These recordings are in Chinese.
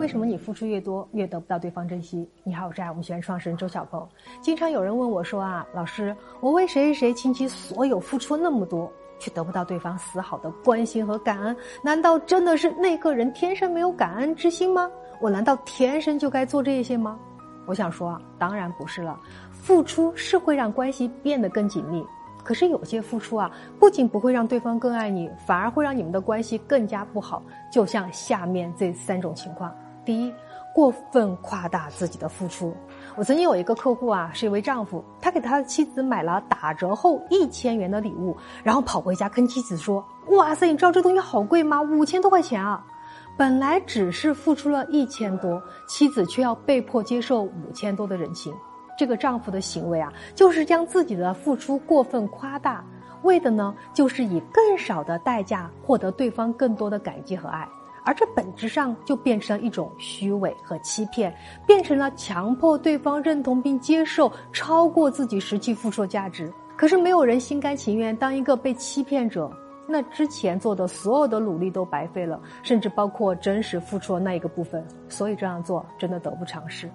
为什么你付出越多，越得不到对方珍惜？你好，我是爱我们学院创始人周小鹏。经常有人问我说啊，老师，我为谁谁谁倾其所有付出那么多，却得不到对方丝毫的关心和感恩？难道真的是那个人天生没有感恩之心吗？我难道天生就该做这些吗？我想说啊，当然不是了。付出是会让关系变得更紧密。可是有些付出啊，不仅不会让对方更爱你，反而会让你们的关系更加不好。就像下面这三种情况：第一，过分夸大自己的付出。我曾经有一个客户啊，是一位丈夫，他给他的妻子买了打折后一千元的礼物，然后跑回家跟妻子说：“哇塞，你知道这东西好贵吗？五千多块钱啊！”本来只是付出了一千多，妻子却要被迫接受五千多的人情。这个丈夫的行为啊，就是将自己的付出过分夸大，为的呢，就是以更少的代价获得对方更多的感激和爱，而这本质上就变成了一种虚伪和欺骗，变成了强迫对方认同并接受超过自己实际付出价值。可是没有人心甘情愿当一个被欺骗者，那之前做的所有的努力都白费了，甚至包括真实付出的那一个部分。所以这样做真的得不偿失。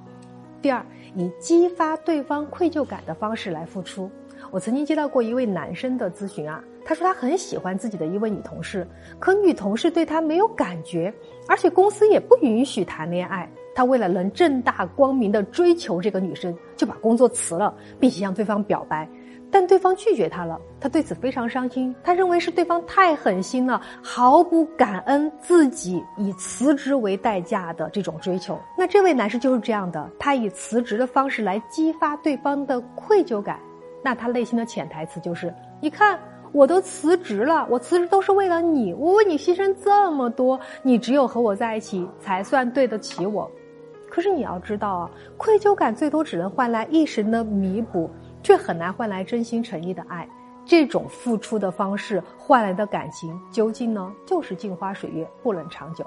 第二，以激发对方愧疚感的方式来付出。我曾经接到过一位男生的咨询啊，他说他很喜欢自己的一位女同事，可女同事对他没有感觉，而且公司也不允许谈恋爱。他为了能正大光明的追求这个女生，就把工作辞了，并且向对方表白。但对方拒绝他了，他对此非常伤心。他认为是对方太狠心了，毫不感恩自己以辞职为代价的这种追求。那这位男士就是这样的，他以辞职的方式来激发对方的愧疚感。那他内心的潜台词就是：你看，我都辞职了，我辞职都是为了你，我为你牺牲这么多，你只有和我在一起才算对得起我。可是你要知道啊，愧疚感最多只能换来一时的弥补。却很难换来真心诚意的爱，这种付出的方式换来的感情，究竟呢就是镜花水月，不能长久。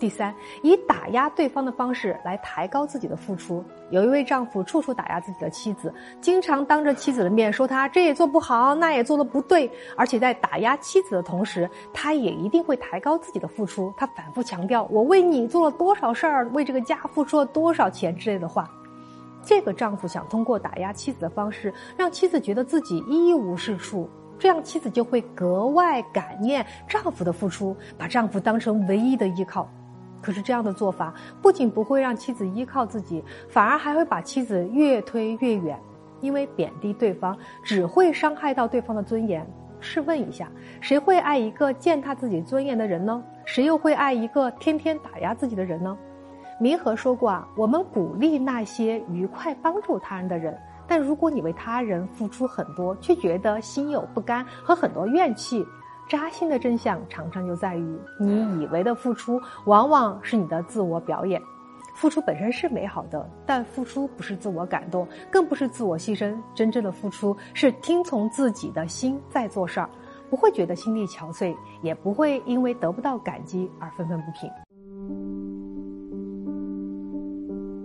第三，以打压对方的方式来抬高自己的付出。有一位丈夫处处打压自己的妻子，经常当着妻子的面说他这也做不好，那也做的不对，而且在打压妻子的同时，他也一定会抬高自己的付出。他反复强调我为你做了多少事儿，为这个家付出了多少钱之类的话。这个丈夫想通过打压妻子的方式，让妻子觉得自己一无是处，这样妻子就会格外感念丈夫的付出，把丈夫当成唯一的依靠。可是这样的做法不仅不会让妻子依靠自己，反而还会把妻子越推越远，因为贬低对方只会伤害到对方的尊严。试问一下，谁会爱一个践踏自己尊严的人呢？谁又会爱一个天天打压自己的人呢？明和说过啊，我们鼓励那些愉快帮助他人的人，但如果你为他人付出很多，却觉得心有不甘和很多怨气，扎心的真相常常就在于，你以为的付出，往往是你的自我表演。付出本身是美好的，但付出不是自我感动，更不是自我牺牲。真正的付出是听从自己的心在做事儿，不会觉得心力憔悴，也不会因为得不到感激而愤愤不平。